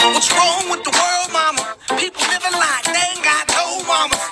What's wrong with the world, mama? People living like they ain't got no mamas.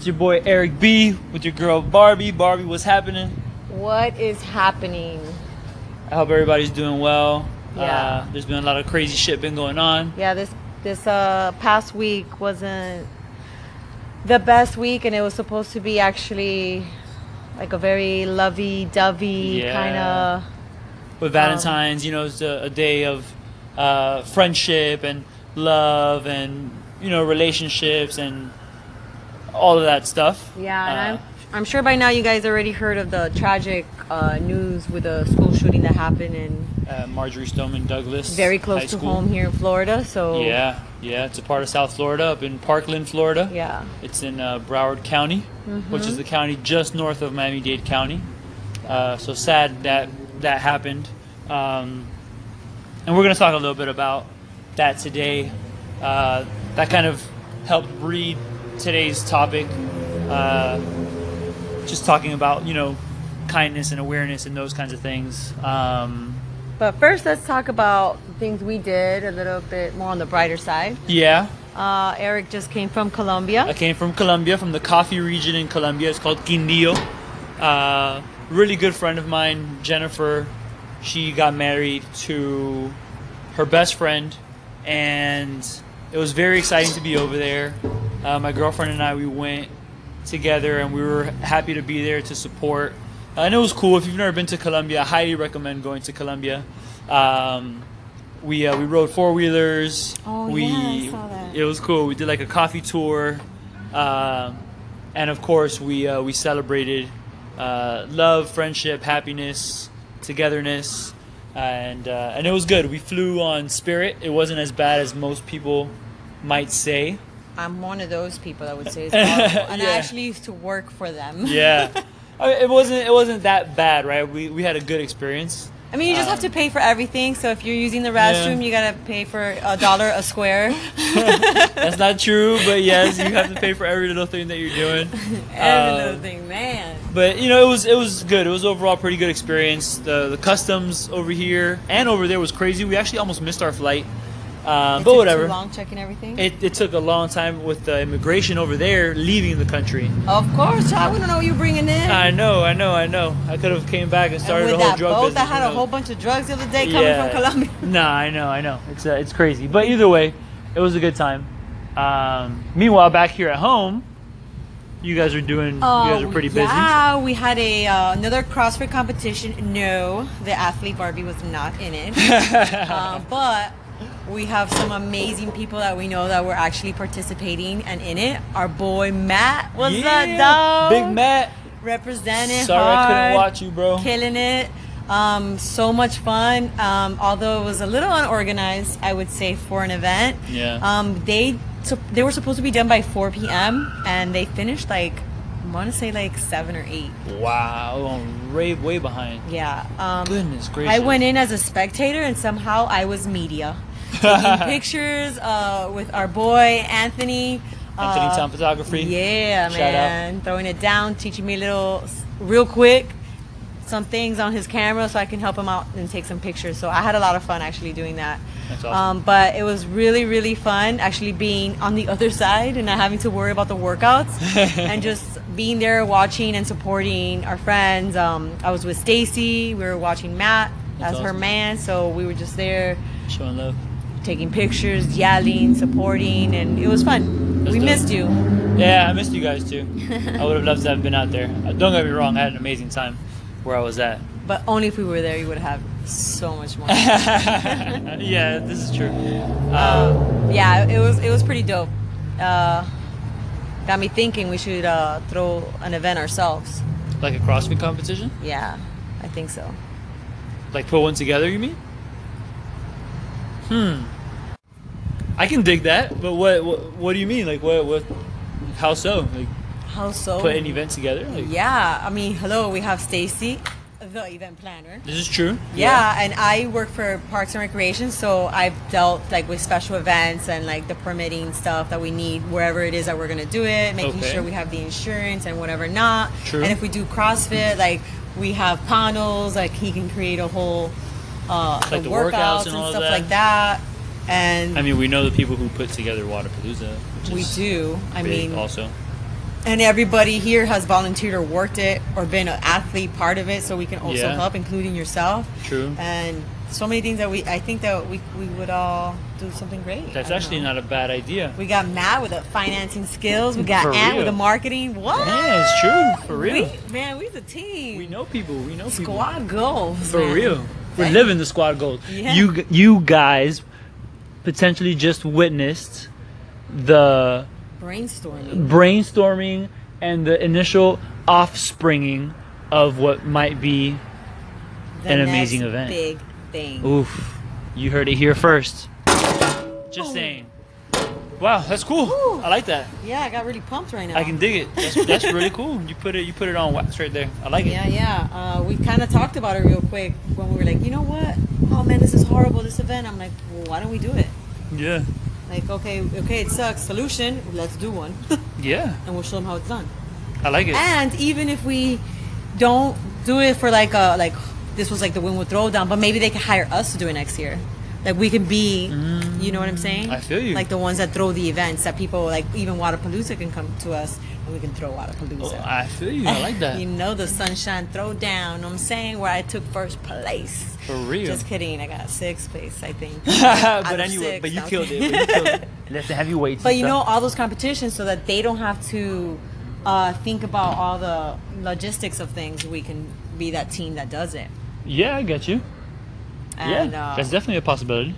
It's your boy Eric B with your girl Barbie. Barbie, what's happening? What is happening? I hope everybody's doing well. Yeah. Uh, there's been a lot of crazy shit been going on. Yeah, this this uh past week wasn't the best week, and it was supposed to be actually like a very lovey-dovey Yeah. kind of. With Valentine's, you know, it's a, a day of uh, friendship and love and you know relationships and all of that stuff. Yeah, Uh, I'm I'm sure by now you guys already heard of the tragic uh, news with the school shooting that happened in uh, Marjory Stoneman Douglas. very High close to School. home here in Florida. So Yeah, yeah, it's a part of South Florida, up in Parkland, Florida. yeah, It's in uh, Broward County, which is the county just north of Miami-Dade County. Uh, so sad that that happened, um, and we're going to talk a little bit about that today. Uh, that kind of helped breed today's topic. Uh, just talking about you know kindness and awareness and those kinds of things. Um, but first let's talk about things we did a little bit more on the brighter side. yeah, Uh, Eric just came from Colombia. I came from Colombia, from the coffee region in Colombia. It's called Quindío. Uh, really good friend of mine, Jennifer. She got married to her best friend, and it was very exciting to be over there. Uh, my girlfriend and I, we went together, and we were happy to be there to support. And it was cool. If you've never been to Colombia, I highly recommend going to Colombia. Um, we uh, we rode four wheelers. Oh, we, yeah, I saw that. It was cool. We did like a coffee tour, um, and of course we uh, we celebrated uh, love, friendship, happiness, togetherness, and uh, and it was good. We flew on Spirit. It wasn't as bad as most people might say. I'm one of those people that would say it's horrible. And I actually used to work for them. Yeah, I mean, it wasn't it wasn't that bad, right? We we had a good experience. I mean, you just have to pay for everything. So if you're using the restroom, you gotta pay for a dollar a square. That's not true, but yes, you have to pay for every little thing that you're doing. Every Um, little thing, man. But you know, it was it was good. It was overall pretty good experience. The the customs over here and over there was crazy. We actually almost missed our flight, um, It but took whatever. Long checking everything. It, it took a long time with the immigration over there leaving the country. of course, I wouldn't know what you're bringing in. I know, I know, I know. I could have came back and and started with a whole that drug boat business. that had a whole bunch of drugs the other day coming from Colombia. Nah, I know, I know. It's uh, it's crazy, but either way, it was a good time. Um, meanwhile, back here at home, you guys are doing. you guys are pretty busy. Oh, Yeah, we had a uh, another CrossFit competition. No, the athlete Barbie was not in it, uh, but we have some amazing people that we know that were actually participating and in it. Our boy Matt was yeah, dog. Big Matt. representing. Sorry I couldn't hard, watch you, bro. Killing it. Um, so much fun. Um, although it was a little unorganized, I would say for an event. Yeah. Um, they so they were supposed to be done by 4 p.m. and they finished like I want to say like seven or eight. Wow, I'm way way behind. Yeah. Um, Goodness gracious. I went in as a spectator and somehow I was media. Taking pictures uh, with our boy Anthony. Anthony uh, Town Photography. Yeah, Shout man. Throwing it down, teaching me a little, real quick, some things on his camera so I can help him out and take some pictures. So I had a lot of fun actually doing that. That's awesome. Um, but it was really, really fun actually being on the other side and not having to worry about the workouts and just being there watching and supporting our friends. Um, I was with Stacy. We were watching Matt That's as her man. So we were just there Showing love. Taking pictures, yelling, supporting, and it was fun. We dope. missed you. Yeah, I missed you guys too. I would have loved to have been out there. Uh, Don't get me wrong, I had an amazing time where I was at. But only if we were there, you would have so much more. yeah, this is true. Um, yeah, it was it was pretty dope. Uh, got me thinking we should uh, throw an event ourselves. like a CrossFit competition? Yeah, I think so. Like put one together, you mean? Hmm. I can dig that, but what, what what do you mean? Like what what? How so? Like How so? put an event together? Like, Yeah, I mean, hello, we have Stacy, the event planner. This is true. Yeah, and I work for Parks and Recreation, so I've dealt like with special events and like the permitting stuff that we need wherever it is that we're gonna do it, making Okay. sure we have the insurance and whatever not. True. And if we do CrossFit, like we have panels, like he can create a whole uh, Like the the workouts and all of stuff that. like that. And I mean, we know the people who put together Wodapalooza. Which we is do. I big mean, also. and everybody here has volunteered or worked it or been an athlete part of it, so we can also Yeah. help, including yourself. True. And so many things that we, I think that we, we would all do something great. That's actually not a bad idea. We got Matt with the financing skills. We got For Ant with real. the marketing. What? Yeah, it's true. For real. We, man, we's a team. We know people. We know people. Squad goals. For man. real. We're Dang. living the squad goals. Yeah. You you guys potentially just witnessed the Brainstorming. brainstorming and the initial offspringing of what might be The An amazing event. Big thing. oof. You heard it here first. Just Oh. saying. Wow, that's cool. Woo. I like that. Yeah, I got really pumped right now. I can dig it. That's, that's really cool. You put it you put it on wax right there. I like it. Yeah, yeah. Uh, we kind of talked about it real quick when we were like, you know what? Oh man, this is horrible. This event. I'm like, well, why don't we do it? Yeah. Like, okay, okay, it sucks. Solution, let's do one, Yeah. and we'll show them how it's done. I like it. And even if we don't do it for like a like this was like the win Wynwood Throwdown, but maybe they can hire us to do it next year. Like we can be, you know what I'm saying? I feel you. Like the ones that throw the events that people like even Wodapalooza can come to us and we can throw Oh, Wodapalooza. I feel you. I like that. you know the Sunshine Throwdown. know what I'm saying where I took first place. For real. Just kidding. I got sixth place, I think. but anyway, six, but you no. killed it. But you killed it. That's the heavyweights. But and you know all those competitions so that they don't have to uh, think about all the logistics of things. We can be that team that does it. Yeah, I get you. And yeah, uh, that's definitely a possibility.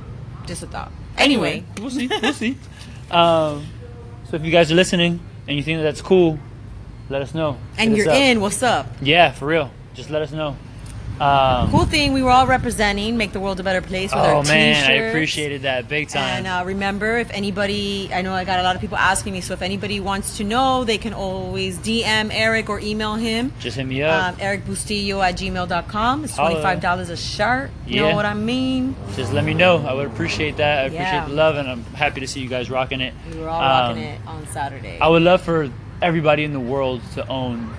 just a thought. Anyway, we'll see. We'll see. Um, so if you guys are listening and you think that that's cool, let us know. and Hit you're in. What's up? Yeah, for real. Just let us know. Um, Cool thing. We were all representing "Make the World a Better Place" with oh our man, t-shirts. I appreciated that big time. And uh, remember, if anybody, I know I got a lot of people asking me, so if anybody wants to know, they can always DM Eric or email him. Just hit me up. Um, Eric Bustillo at gmail.com. It's $25 a shirt. You Yeah. know what I mean? Just let me know. I would appreciate that. I appreciate Yeah. the love, and I'm happy to see you guys rocking it. We were all Um, rocking it on Saturday. I would love for everybody in the world to own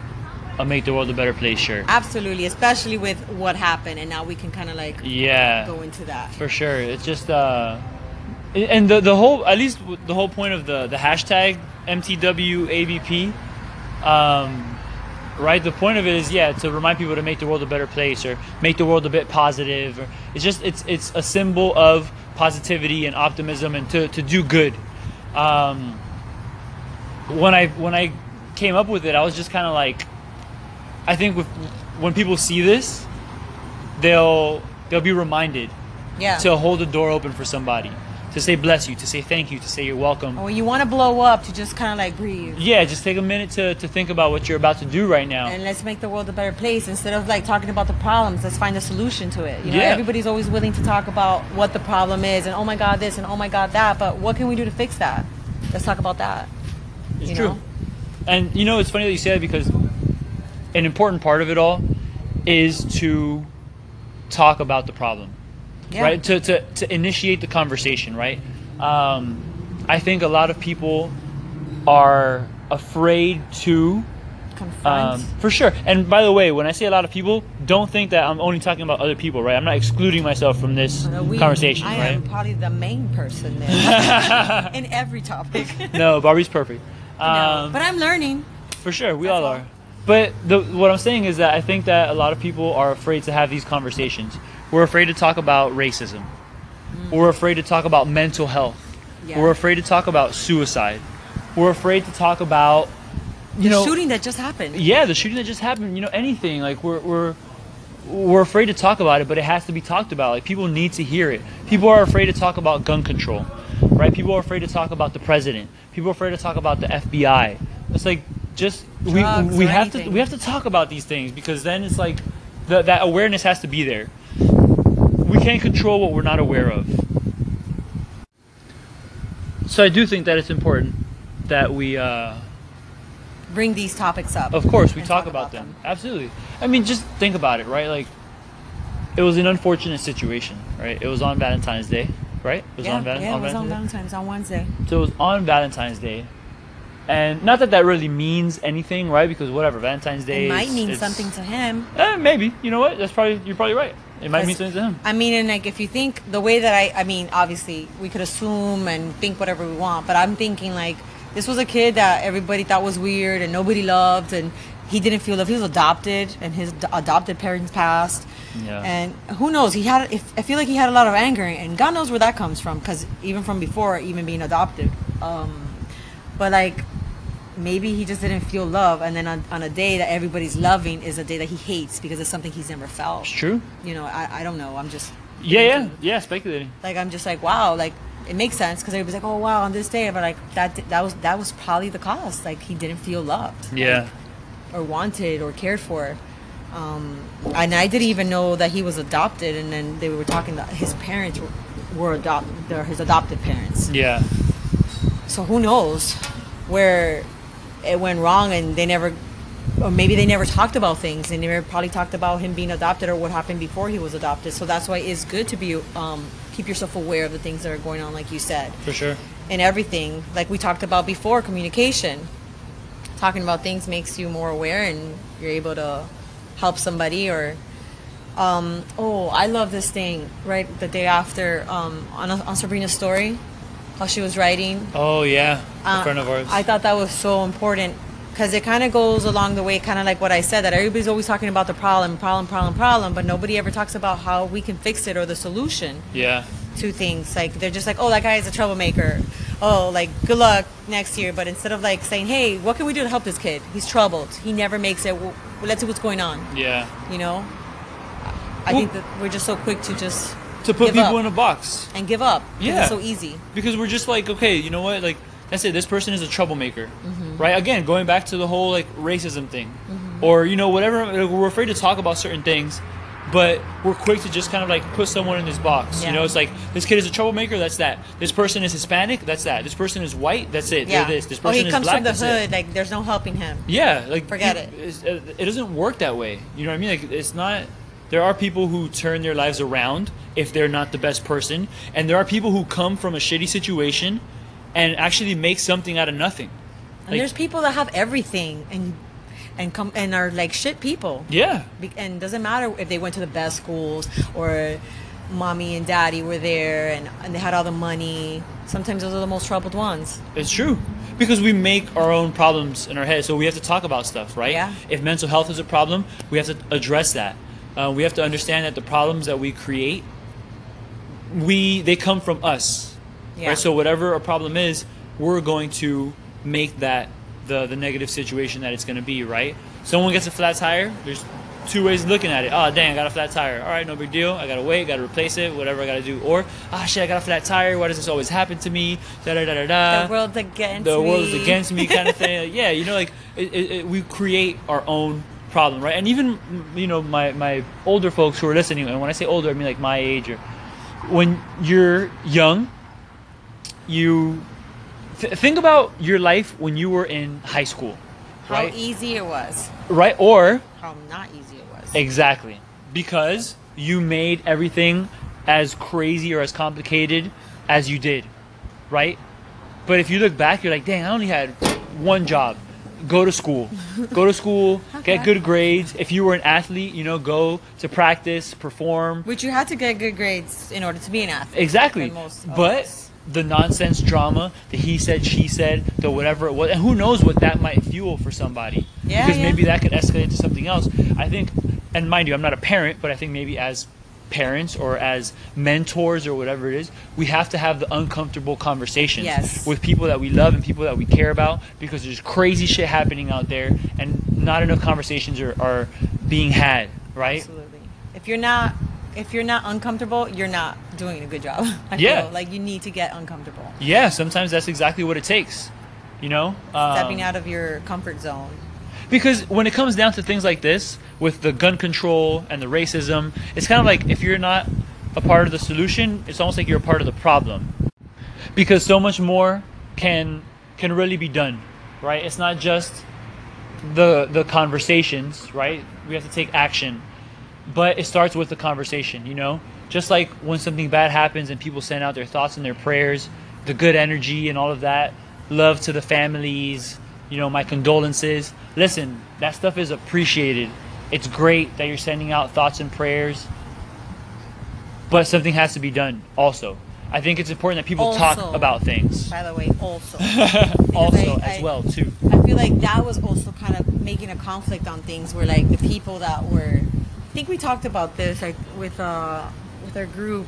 a "Make the World a Better Place" sure Absolutely, especially with what happened, and now we can kind of like Yeah. go into that. For sure. It's just uh and the the whole at least the whole point of the the hashtag MTWABP um right the point of it is yeah to remind people to make the world a better place or make the world a bit positive or it's just it's it's a symbol of positivity and optimism and to to do good um when I when I came up with it I was just kind of like I think with when people see this they'll they'll be reminded Yeah. to hold the door open for somebody, to say bless you, to say thank you, to say you're welcome. when you want to blow up, to just kind of like breathe. Yeah, just take a minute to, to think about what you're about to do right now. And let's make the world a better place instead of like talking about the problems. Let's find a solution to it. You know, Yeah. everybody's always willing to talk about what the problem is and oh my god this and oh my god that. But what can we do to fix that? Let's talk about that. it's true. know? And you know, it's funny that you say that because an important part of it all is to talk about the problem. Yeah. right? To, to, to initiate the conversation, right? Um, I think a lot of people are afraid to, Confront. um, for sure. And by the way, when I say a lot of people, don't think that I'm only talking about other people, right? I'm not excluding myself from this Uh, we- conversation, I right? am probably the main person there in every topic. no, Barbie's perfect. No, Um, but I'm learning. For sure, we That's all. are. But the, what I'm saying is that I think that a lot of people are afraid to have these conversations. We're afraid to talk about racism. We're afraid to talk about mental health. Mm. Yeah. We're afraid to talk about suicide. We're afraid to talk about, you know. the know, shooting that just happened. yeah, the shooting that just happened. You know, anything. Like we're we're we're afraid to talk about it, but it has to be talked about. Like people need to hear it. People are afraid to talk about gun control, right? People are afraid to talk about the president. People are afraid to talk about the FBI. It's like just Drugs we we have to we have to talk about these things because then it's like the, that awareness has to be there. We can't control what we're not aware of. so I do think that it's important that we, uh, Bring these topics up. of course, we and talk, about, them. Absolutely. I mean, just think about it, right? Like, it was an unfortunate situation, right? It was on Valentine's Day, right? It was Yeah, on, Val- yeah, on it was on Valentine's Day. Valentine's on Wednesday. So it was on Valentine's Day. And not that that really means anything, right? Because whatever, Valentine's Day It might is- mean it's- something to him. Eh, maybe. You know what? That's probably you're probably right. It might mean something to him. I mean, and like if you think the way that I, I mean, obviously we could assume and think whatever we want, but I'm thinking like this was a kid that everybody thought was weird and nobody loved, and he didn't feel loved. He was adopted, and his d- adopted parents passed. Yeah. And who knows? He had. If, I feel like he had a lot of anger, and God knows where that comes from, because even from before, even being adopted. Um, but like maybe he just didn't feel love and then on, on a day that everybody's loving is a day that he hates because it's something he's never felt It's true. you know i, I don't know i'm just Yeah, yeah, yeah. Speculating. like i'm just like wow like it makes sense because everybody's like oh wow on this day but like that that was that was probably the cause like he didn't feel loved Yeah. or wanted or cared for um, and i didn't even know that he was adopted and then they were talking that his parents were, were adopt his adopted parents Yeah. so who knows where it went wrong and they never or maybe they never talked about things and they never probably talked about him being adopted or what happened before he was adopted. So that's why it's good to be um, keep yourself aware of the things that are going on like you said. For sure. and everything like we talked about before communication. Talking about things makes you more aware and you're able to help somebody or um, oh i love this thing right? The day after um, on, on sabrina's story how she was writing Oh yeah. A uh, friend of ours. I thought that was so important because it kind of goes along the way, kind of like what I said, that everybody's always talking about the problem, problem, problem, problem, but nobody ever talks about how we can fix it or the solution yeah. to things. Like they're just like, oh, that guy is a troublemaker. Oh, like good luck next year. But instead of like saying, hey, what can we do to help this kid? He's troubled. He never makes it. Well, let's see what's going on. Yeah. You know. I think that we're just so quick to just To put people up in a box. and give up. Yeah. It's so easy. because we're just like okay you know what like that's it this person is a troublemaker Mm-hmm. right again going back to the whole like racism thing Mm-hmm. or you know whatever like, we're afraid to talk about certain things but we're quick to just kind of like put someone in this box you know it's like this kid is a troublemaker that's that this person is hispanic that's that this person is white that's it Yeah. they're this this oh, he is comes black from the that's it. hood. Like there's no helping him. Yeah, like Forget peop- it. uh, It doesn't work that way. You know what I mean? Like it's not. There are people who turn their lives around if they're not the best person, and there are people who come from a shitty situation and actually make something out of nothing. And Like- there's people that have everything and and come and are like shit people. Yeah, Be- And doesn't matter if they went to the best schools or mommy and daddy were there and, and they had all the money. Sometimes those are the most troubled ones. it's true. Because we make our own problems in our head, so we have to talk about stuff, right? Yeah. If mental health is a problem, we have to address that. Uh, we have to understand that the problems that we create, we they come from us, Yeah. right? So whatever a problem is, we're going to make that the the negative situation that it's going to be, right? Someone gets a flat tire. There's two ways of looking at it. Oh, dang, I got a flat tire. All right, no big deal. I gotta wait, gotta replace it, whatever I gotta do. Or, ah, shit, I got a flat tire. Why does this always happen to me? Da da da da da the world's against the me. world's against me kind of thing. Yeah, you know, like it, it, it, we create our own problem, right? And even you know my my older folks who are listening, and when I say older, I mean like my age or when you're young, you th- think about your life when you were in high school, How right? easy it was. right? Or How not easy it was. Exactly. Because you made everything as crazy or as complicated as you did, right? But if you look back, you're like, dang, I only had one job. Go to school. Go to school, Okay. get good grades. If you were an athlete, you know, go to practice, perform. Which you had to get good grades in order to be an athlete. Exactly. most But the nonsense drama, the he said, she said, the whatever it was, and who knows what that might fuel for somebody. Yeah, Because yeah. maybe that could escalate to something else. I think, and mind you, I'm not a parent, but I think maybe as parents or as mentors or whatever it is, we have to have the uncomfortable conversations Yes. with people that we love and people that we care about because there's crazy shit happening out there and not enough conversations are, are being had, right? Absolutely. If you're not if you're not uncomfortable, you're not doing a good job. I Yeah. feel like you need to get uncomfortable. Yeah, sometimes that's exactly what it takes. You know? Stepping Um, out of your comfort zone. Because when it comes down to things like this, with the gun control and the racism, it's kind of like if you're not a part of the solution, it's almost like you're a part of the problem. because so much more can can really be done, right? It's not just the the conversations, right? We have to take action, but it starts with the conversation, you know. Just like when something bad happens and people send out their thoughts and their prayers, the good energy and all of that, love to the families, you know, my condolences. Listen, that stuff is appreciated. It's great that you're sending out thoughts and prayers, but something has to be done also. I think it's important that people talk about things. By the way, also. also I- as I- well too. I feel like that was also kind of making a conflict on things where like the people that were I think we talked about this like with uh with our group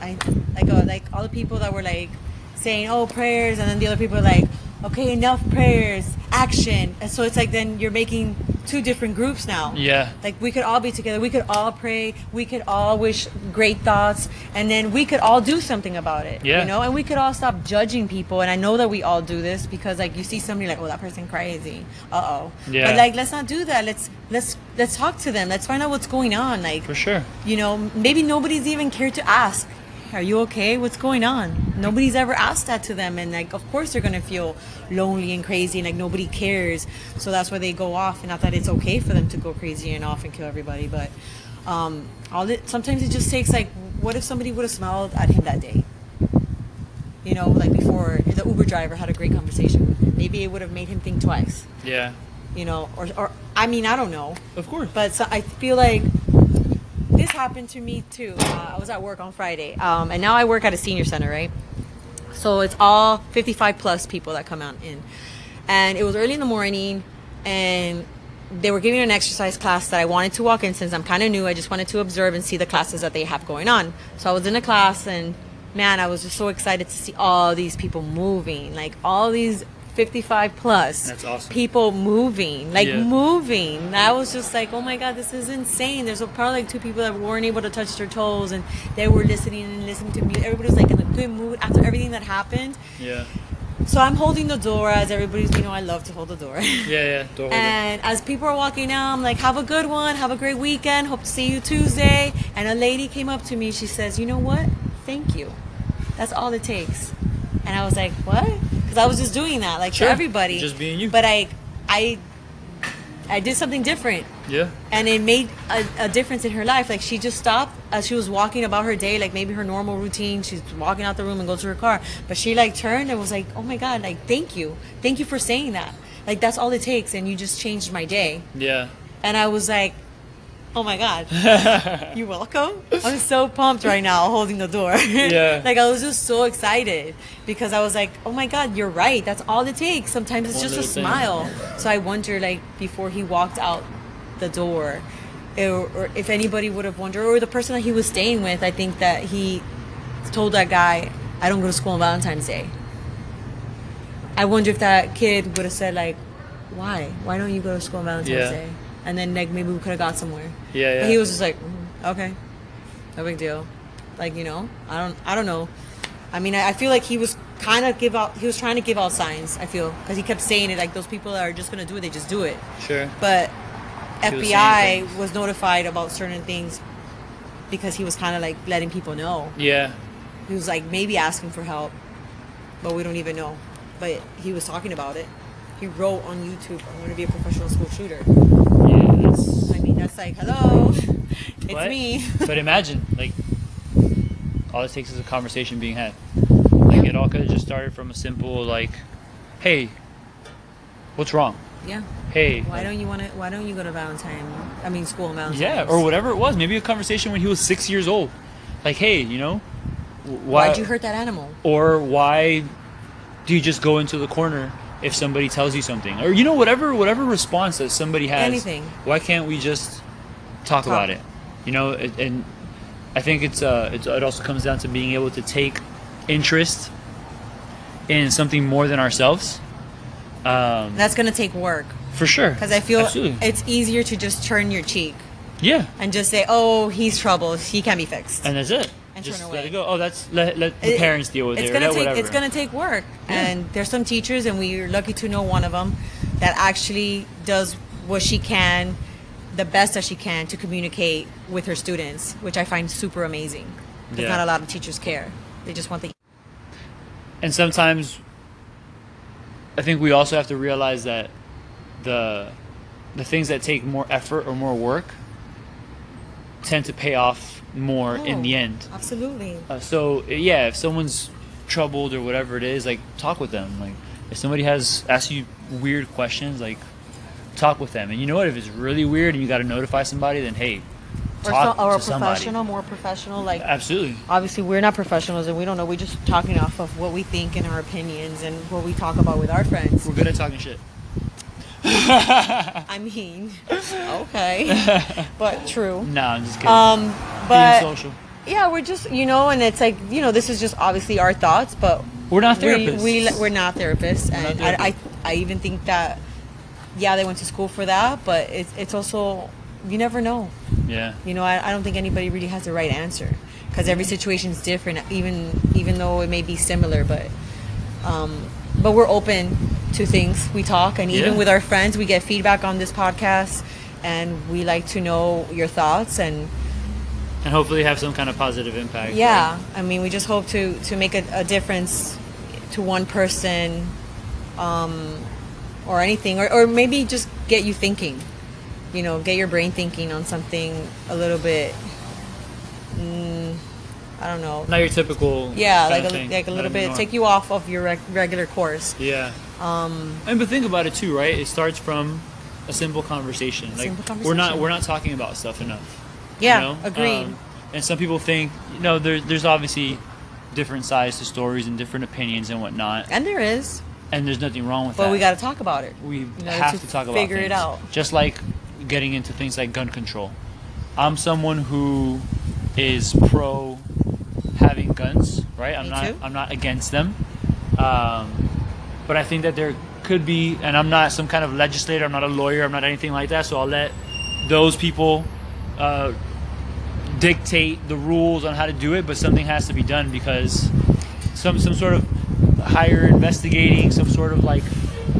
I like uh, like all the people that were like saying oh prayers and then the other people are like okay enough prayers action. And so it's like then you're making two different groups now. Yeah. like we could all be together. We could all pray. We could all wish great thoughts. And then we could all do something about it Yeah. you know? And we could all stop judging people. And i know that we all do this because like you see somebody like oh that person crazy. Uh-oh. Yeah. but like let's not do that. Let's let's let's talk to them. Let's find out what's going on. Like For sure. you know maybe nobody's even cared to ask are you okay? What's going on? Nobody's ever asked that to them and like of course they're gonna feel lonely and crazy and like nobody cares. So that's why they go off and not that it's okay for them to go crazy and off and kill everybody but um all it sometimes it just takes like what if somebody would have smiled at him that day? You know like before the uber driver had a great conversation maybe it would have made him think twice. Yeah. you know or, or i mean i don't know. Of course. but so I feel like happened to me too. Uh, I was at work on Friday, um, and now I work at a senior center, right? So it's all 55 plus people that come out in, and it was early in the morning, and they were giving an exercise class that I wanted to walk in since I'm kind of new. I just wanted to observe and see the classes that they have going on. So I was in a class, and man, I was just so excited to see all these people moving, like all these 55 plus That's awesome. people moving, like Yeah. moving. I was just like, oh my god, this is insane. There's probably like two people that weren't able to touch their toes, and they were listening and listening to music. Everybody was like in a good mood after everything that happened. Yeah. So I'm holding the door as everybody's, you know, I love to hold the door. Yeah, yeah. Door. And as people are walking out, I'm like, have a good one, have a great weekend, hope to see you Tuesday. And a lady came up to me, she says, you know what? Thank you. That's all it takes. And I was like, what? Because I was just doing that, like Sure. for everybody. Just being you. But I, I, I did something different. yeah. And it made a, a difference in her life. Like she just stopped as she was walking about her day, like maybe her normal routine. She's walking out the room and goes to her car. But she like turned and was like, "Oh my god! Like thank you, thank you for saying that. Like that's all it takes, and you just changed my day." Yeah. And I was like, "Oh my god, you're welcome." I'm so pumped right now, holding the door. Yeah. like I was just so excited because I was like, "Oh my god, you're right. That's all it takes. Sometimes it's One just a thing. smile." So I wonder, like before he walked out the door, or, or if anybody would have wondered, or the person that he was staying with, I think that he told that guy, "I don't go to school on Valentine's Day." I wonder if that kid would have said like, "Why? Why don't you go to school on Valentine's Yeah. Day?" And then like maybe we could have got somewhere. Yeah, yeah. But he was just like, "Mm, "Okay, no big deal." Like you know, I don't, I don't know. I mean, I, I feel like he was kind of give out. He was trying to give out signs. I feel because he kept saying it like those people that are just gonna do it, they just do it. Sure. But He FBI things. was notified about certain things because he was kind of like letting people know. Yeah. He was like maybe asking for help, but we don't even know. But he was talking about it. He wrote on YouTube, "I want to be a professional school shooter." That's. I mean, that's like, hello, it's What? me. but imagine, like, all it takes is a conversation being had. Like, it all could have just started from a simple, like, hey, what's wrong? yeah. Hey. Why don't you want to? Why don't you go to Valentine? I mean, school on Valentine's. Yeah, or whatever it was. Maybe a conversation when he was six years old. Like, hey, you know, why? Why'd you hurt that animal? Or why do you just go into the corner if somebody tells you something? Or you know, whatever whatever response that somebody has. Anything. Why can't we just talk, about it? You know, it, and I think it's uh it's, it also comes down to being able to take interest in something more than ourselves. Um, That's gonna take work for sure. because I feel Absolutely. it's easier to just turn your cheek yeah, and just say, "Oh, he's trouble. He can't be fixed." and that's it. And just turn let away. it go. Oh, that's let, let the It- parents deal with it's it. or gonna take whatever. it's gonna take work Yeah. and there's some teachers and we're lucky to know one of them that actually does what she can the best that she can to communicate with her students which i find super amazing because Yeah. not a lot of teachers care they just want the and sometimes I think we also have to realize that the the things that take more effort or more work tend to pay off more in the Oh, end. Absolutely. Uh, so yeah, if someone's troubled or whatever it is, like talk with them. Like if somebody has asked you weird questions, like talk with them. And you know what? If it's really weird and you got to notify somebody, then hey, Or, talk so, or a to somebody. professional, more professional. Like Absolutely. obviously we're not professionals and we don't know. We're just talking off of what we think and our opinions and what we talk about with our friends. We're good at talking shit. I mean, okay, but true. No, I'm just kidding. Um, Being but social. yeah, we're just you know, and it's like you know, this is just obviously our thoughts, but We're not we, therapists. we we're not therapists, not and I, I. I even think that yeah, they went to school for that, but it's it's also you never know. yeah. You know, I, I don't think anybody really has the right answer because every situation is different, even even though it may be similar. But um, but we're open to things. We talk, and even Yeah. with our friends, we get feedback on this podcast, and we like to know your thoughts. And And hopefully have some kind of positive impact. yeah, right? I mean, we just hope to to make a, a difference to one person, um, or anything, or or maybe just get you thinking. You know, get your brain thinking on something a little bit. I don't know. Not your typical. Yeah, like a, thing. like a little bit, norm. take you off of your reg- regular course. Yeah. Um, And but think about it too, right? It starts from a simple conversation. Like Simple we're not we're not talking about stuff enough. yeah, you know? agreed. Um, and some people think, you know, there's there's obviously different sides to stories and different opinions and whatnot, and there is, and there's nothing wrong with but that. we got to talk about it. we have to to talk about figure it out. Just like getting into things like gun control. I'm someone who is pro having guns, right? I'm Me not too. I'm not against them. Um, but I think that there could be and I'm not some kind of legislator, I'm not a lawyer, I'm not anything like that, so I'll let those people uh, dictate the rules on how to do it, but something has to be done because some some sort of higher investigating, some sort of like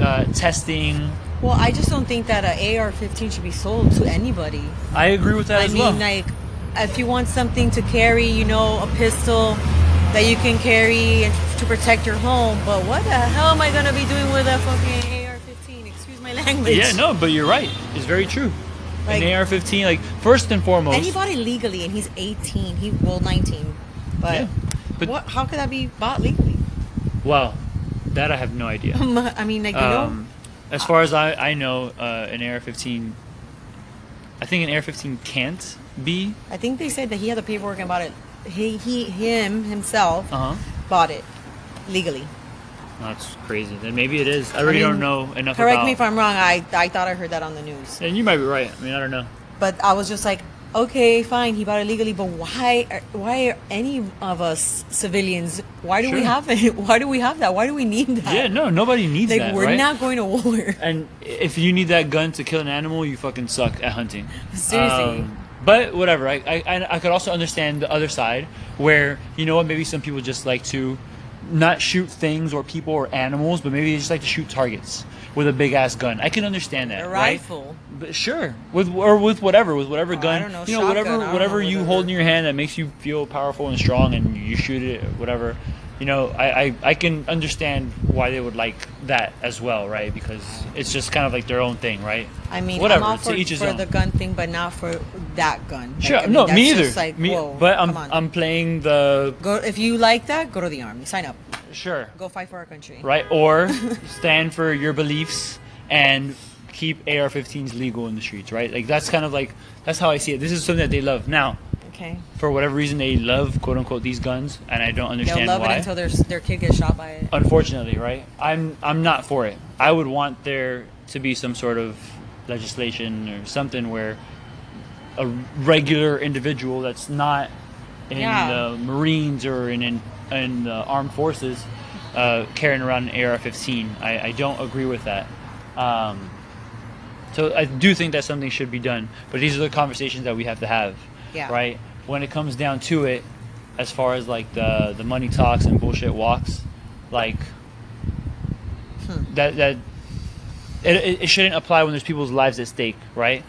uh, testing. Well, I just don't think that an AR-15 should be sold to anybody. I agree with that I as mean, well. like, if you want something to carry, you know, a pistol that you can carry to protect your home, but what the hell am I gonna be doing with a fucking AR-15? Excuse my language. yeah, no, but you're right. It's very true. Like- An AR-15, like first and foremost. And he bought it legally, and he's 18. He well 19, but, Yeah, but- what? How could that be bought legally? well, that I have no idea. I mean, like you Um, as far as I, I know, uh, an AR-15. I think an AR-15 can't know, I think they said that he had the paperwork and bought it. He, he, him himself Uh huh. bought it legally. That's crazy. Then maybe it is. I really mean, don't know enough Correct about. me if I'm wrong. I, I thought I heard that on the news, And you might be right. I mean, I don't know. but I was just like, okay, fine, he bought it legally, but why? Are, why are any of us civilians? Why do we have it? Why do we have that? Why do we need that? Yeah, no, nobody needs like that, we're right? not going to war. And if you need that gun to kill an animal, you fucking suck at hunting. Seriously. Um, but whatever. I, I I could also understand the other side, where you know what, maybe some people just like to not shoot things or people or animals, but maybe they just like to shoot targets with a big ass gun. I can understand that. A right? rifle. But sure, with or with whatever, with whatever Oh, I gun, don't know, you know, whatever, whatever know, you whatever. hold in your hand that makes you feel powerful and strong, and you shoot it, whatever. You know, I, I, I can understand why they would like that as well, right? Because it's just kind of like their own thing, right? I mean, whatever. I'm all for, each his for own. the gun thing, but not for that gun. Like, sure, I mean, no, that's me either. just Like, me, whoa, but I'm. I'm playing the go if you like that, go to the army, sign up, sure, go fight for our country. right? Or stand for your beliefs and keep AR-15s legal in the streets, right? Like that's kind of like that's how I see it. This is something that they love now. Okay, for whatever reason they love quote unquote these guns and I don't they'll understand love why. it until their their kid gets shot by it. Unfortunately, right? I'm I'm not for it. I would want there to be some sort of legislation or something where a regular individual that's not in Yeah. the Marines or in in, in the armed forces uh, carrying around an AR-15. I, I don't agree with that. Um, so I do think that something should be done, but these are the conversations that we have to have, Yeah. right? When it comes down to it, as far as like the the money talks and bullshit walks, like Hmm. that that it, it, shouldn't apply when there's people's lives at stake, right?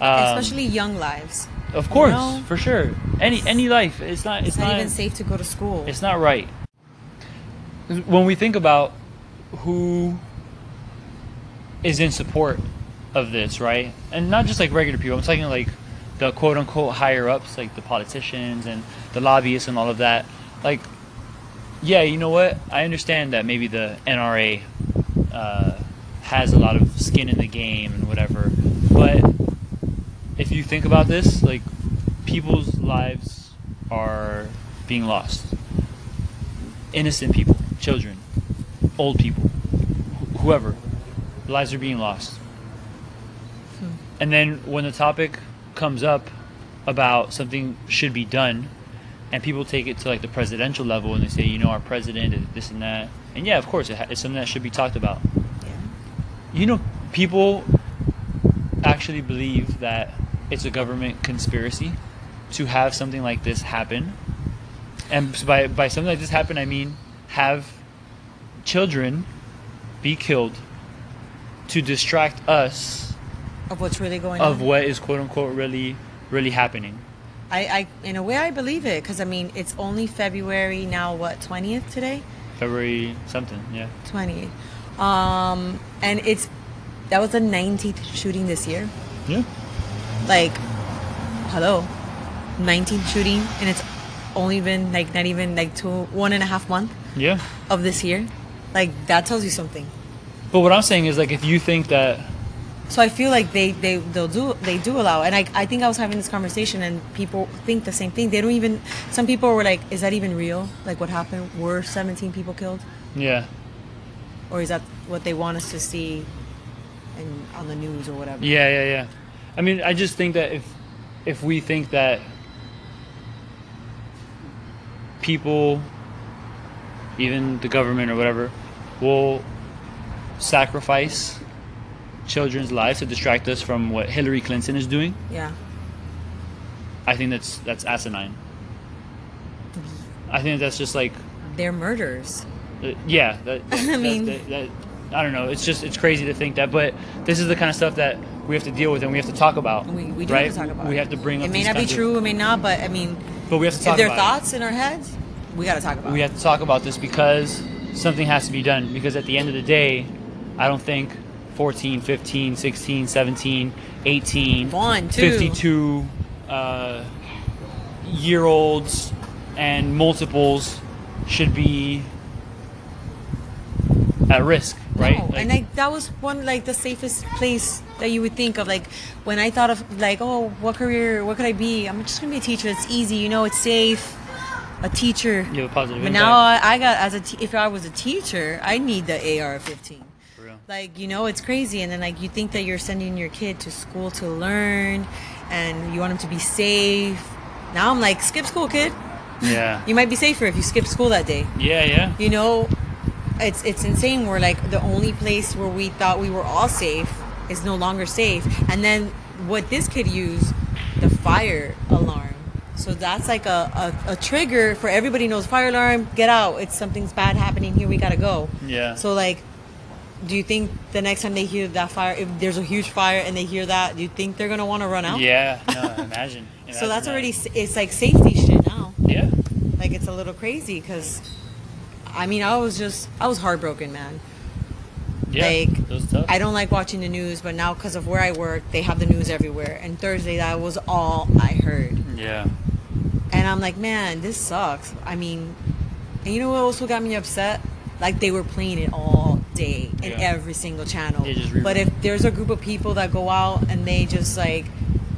Um, Especially young lives. of course, know? for sure. Any any life, it's not it's, It's not, even safe to go to school. it's not right. when we think about who is in support of this, right? And not just like regular people. I'm talking like the quote unquote higher ups, like the politicians and the lobbyists and all of that. Like, yeah, you know what? I understand that maybe the NRA uh, has a lot of skin in the game and whatever, but if you think about this, like people's lives are being lost. Innocent people, children, old people, wh- whoever, lives are being lost. And then when the topic comes up about something should be done, and people take it to like the presidential level and they say, you know, our president is this and that, and yeah, of course, it's something that should be talked about. Yeah. You know, people actually believe that it's a government conspiracy to have something like this happen. And by, by something like this happen, I mean have children be killed to distract us Of what's really going of on. what is quote unquote really, really happening. I, I, in a way, I believe it because I mean, it's only February now. What twentieth today? February something, yeah. 20th. Um, and it's that was the 19th shooting this year. Yeah. Like, hello, 19th shooting, and it's only been like not even like two, one and a half month Yeah. of this year. Like that tells you something. But what I'm saying is like if you think that So I feel like they they they'll do they do allow, and I I think I was having this conversation, and people think the same thing. They don't even. Some people were like, "Is that even real? Like what happened? Were 17 people killed, yeah, or is that what they want us to see?" In, on the news or whatever. Yeah, yeah, yeah. I mean, I just think that if if we think that people, even the government or whatever, will sacrifice children's lives to distract us from what Hillary Clinton is doing, Yeah. I think that's that's asinine. I think that's just like, They're murderers. uh, yeah. That, I mean- that, that, I don't know. It's just it's crazy to think that, but this is the kind of stuff that we have to deal with and we have to talk about. We, we do right? have to talk about We have to bring up. It may these not be of- true, it may not, but I mean, but we have to talk if there are about it. thoughts in our heads, we got to talk about we it. have to talk about this because something has to be done because at the end of the day i don't think 14 15 16 17 18 One, two. 52 uh, year olds and multiples should be at risk right No, and like that was one like the safest place that you would think of. Like when I thought of like, oh, what career? What could I be? I'm just gonna be a teacher. It's easy, you know. It's safe. A teacher. you have a positive But impact. now I, I got as a if I was a teacher, I need the AR-15. Like you know, it's crazy, and then like you think that you're sending your kid to school to learn, and you want him to be safe. Now I'm like, skip school, kid. yeah. You might be safer if you skip school that day. Yeah yeah. You know it's it's insane. We're like the only place where we thought we were all safe is no longer safe. And then what this kid used the fire alarm. So that's like a, a, a trigger for everybody knows fire alarm get out. It's something's bad happening here. We gotta go. Yeah. so like do you think the next time they hear that fire if there's a huge fire and they hear that do you think they're gonna want to run out? Yeah no imagine, so that's that. already it's like safety shit now. Yeah. Like it's a little crazy because i mean i was just i was heartbroken man. Yeah like it was tough. i don't like watching the news but now because of where i work they have the news everywhere. And thursday that was all i heard. Yeah. And i'm like man this sucks. I mean and you know what also got me upset? Like they were playing it all day in Yeah. every single channel. They just rerun. but if there's a group of people that go out and they just like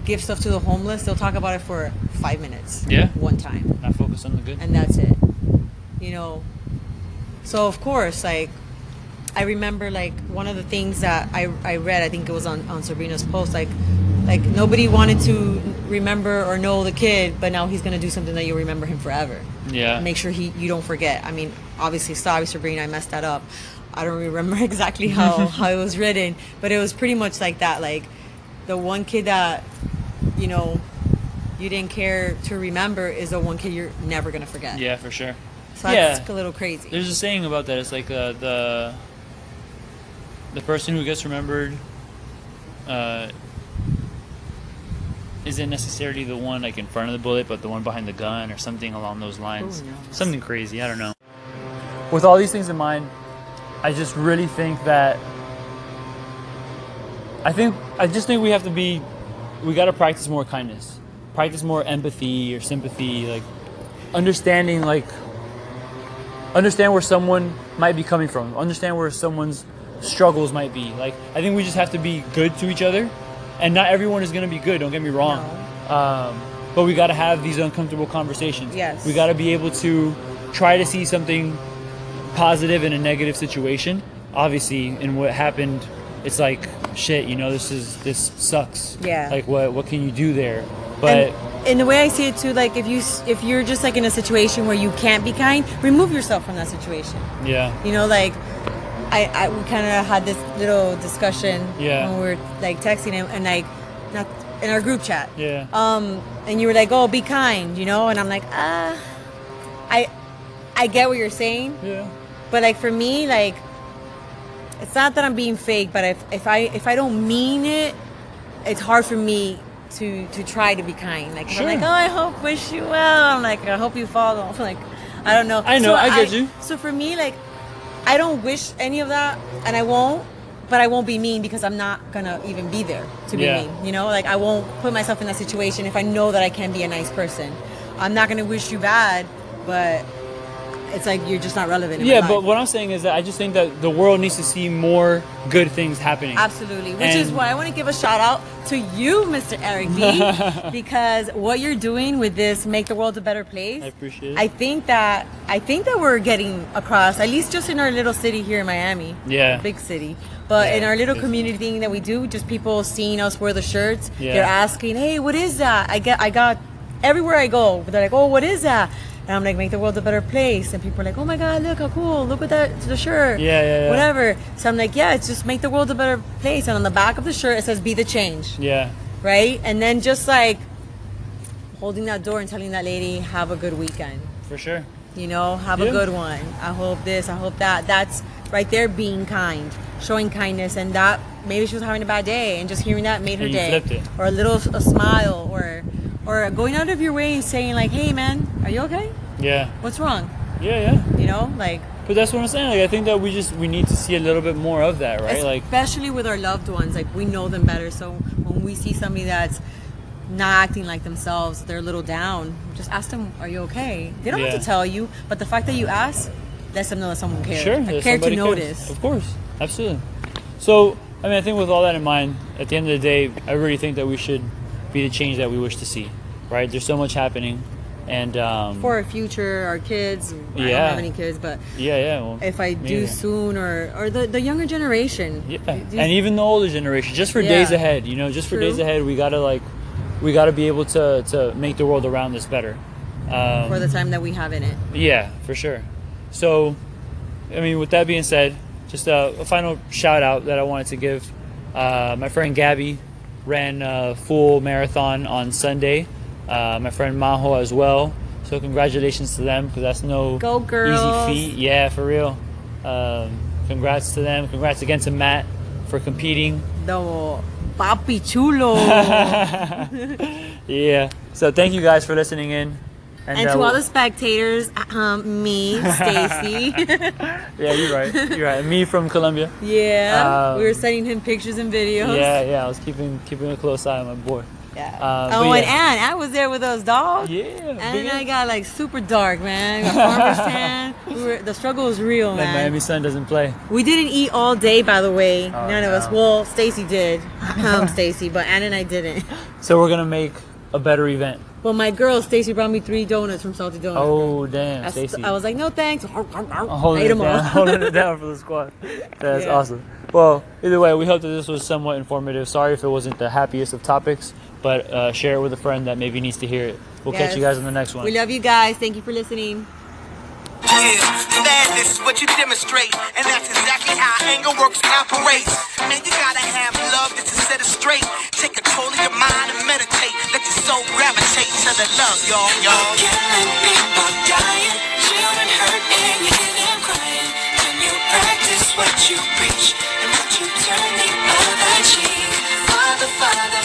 give stuff to the homeless they'll talk about it for five minutes. Yeah. one time. Not focus on the good. And that's it. You know? So of course like i remember like one of the things that i, I read i think it was on, on sabrina's post like like nobody wanted to remember or know the kid but now he's going to do something that you'll remember him forever. Yeah. Make sure he you don't forget. I mean obviously sorry sabrina i messed that up i don't remember exactly how how it was written but it was pretty much like that like the one kid that you know you didn't care to remember is the one kid you're never gonna forget yeah for sure so that's Yeah. a little crazy There's a saying about that. It's like uh, the the person who gets remembered uh, isn't necessarily the one like in front of the bullet, but the one behind the gun or something along those lines. Who knows? Something crazy. I don't know. with all these things in mind, I just really think that I think I just think we have to be we got to practice more kindness. Practice more empathy or sympathy like understanding like understand where someone might be coming from. Understand where someone's struggles might be. Like I think we just have to be good to each other. And not everyone is going to be good, don't get me wrong. Um, but we got to have these uncomfortable conversations. Yes. We got to be able to try to see something positive in a negative situation. Obviously, in what happened, it's like shit. You know, this is this sucks. Yeah. Like what what can you do there? But and, and the way I see it too, like if you if you're just like in a situation where you can't be kind, remove yourself from that situation. yeah, You know, like I, I we kind of had this little discussion Yeah. when we were like texting and, and like not in our group chat. yeah, Um, and you were like, "Oh, be kind," you know, and I'm like, ah, I, I get what you're saying, yeah, but like for me, like, it's not that I'm being fake, but if if I if I don't mean it, it's hard for me to to try to be kind. Like Sure. I'm like, oh, I hope wish you well. I'm like, I hope you follow. I'm like, I don't know. I know, I get you. So for me, like, I don't wish any of that, and I won't. But I won't be mean because I'm not gonna even be there to be Yeah. mean. You know, like I won't put myself in that situation if I know that I can be a nice person. I'm not gonna wish you bad, but it's like you're just not relevant. Yeah. But what I'm saying is that I just think that the world needs to see more good things happening. Absolutely. Which is why I want to give a shout out to you, Mr. Eric B, because what you're doing with this make the world a better place. I appreciate it. I think that I think that we're getting across, at least just in our little city here in Miami. Yeah. Big city. But Yeah, in our little community thing that we do, just people seeing us wear the shirts, Yeah. they're asking, Hey, what is that? I get I got everywhere I go, they're like, Oh, what is that? And I'm like, make the world a better place. And people are like, oh my God, look how cool. Look at that, the shirt. Yeah, yeah, yeah. Whatever. So I'm like, yeah, it's just make the world a better place. And on the back of the shirt, it says, be the change. yeah, Right? And then just like holding that door and telling that lady, have a good weekend. for sure. You know, have Yeah. a good one. I hope this, I hope that. That's right there being kind, showing kindness. And that maybe she was having a bad day and just hearing that made her day. flipped it. Or a little a smile or or going out of your way saying like, hey man, are you okay? Yeah, What's wrong? yeah, yeah. You know, like But that's what I'm saying. Like I think that we just we need to see a little bit more of that, right? Like especially with our loved ones like we know them better so when we see somebody that's not acting like themselves they're a little down just ask them are you okay they don't Yeah. have to tell you but the fact that you ask lets them know that someone cares Sure, I care to cares. notice Of course, absolutely. So, I mean, I think with all that in mind, at the end of the day, I really think that we should be the change that we wish to see. Right? There's so much happening, and um, for our future our kids I don't have any kids but yeah, yeah. Well, if I do neither. soon or or the, the younger generation Yeah, these- and even the older generation, just for Yeah. days ahead, you know, just for days ahead, we gotta like, we gotta be able to to make the world around us better. Um, for the time that we have in it Yeah, for sure. So, I mean, with that being said, just a, a final shout out that I wanted to give. Uh, my friend Gabby ran a full marathon on Sunday. Uh, my friend Maho as well. So congratulations to them because that's no easy feat. Yeah, for real. Um, congrats to them. Congrats again to Matt for competing. the papi chulo Yeah. So thank you guys for listening in. And uh, to all the spectators um, me Stacy yeah, you're right. You're right. Me from Colombia. Yeah, Um, we were sending him pictures and videos. Yeah, yeah, I was keeping keeping a close eye on my boy. Yeah. Uh, oh, but and yeah. Ann, I was there with those dogs. Yeah, And I got like super dark, man. Farmer's tan. We were, the struggle was real, That man. Miami Sun doesn't play. We didn't eat all day, by the way. Oh, None of us. Well, Stacy did. Um, Stacy, but Ann and I didn't. So we're gonna make a better event. But my girl, Stacy, brought me three donuts from Salty Donuts. Oh damn, I, st- Stacy. I was like, no thanks. Holding ate them all. holding it down for the squad. That's Yeah. awesome. Well, either way, we hope that this was somewhat informative. Sorry if it wasn't the happiest of topics, but uh, share it with a friend that maybe needs to hear it. We'll catch you guys on the next one. We love you guys. Thank you for listening. Yeah, madness is what you demonstrate, and that's exactly how anger works and operates. Man, you gotta have love just to set it straight. Take control of your mind and meditate. Let your soul gravitate to the love, y'all, y'all. Killing people dying, children hurt, and you hear them crying. When you practice what you preach, and what you turn the other cheek, Father, Father.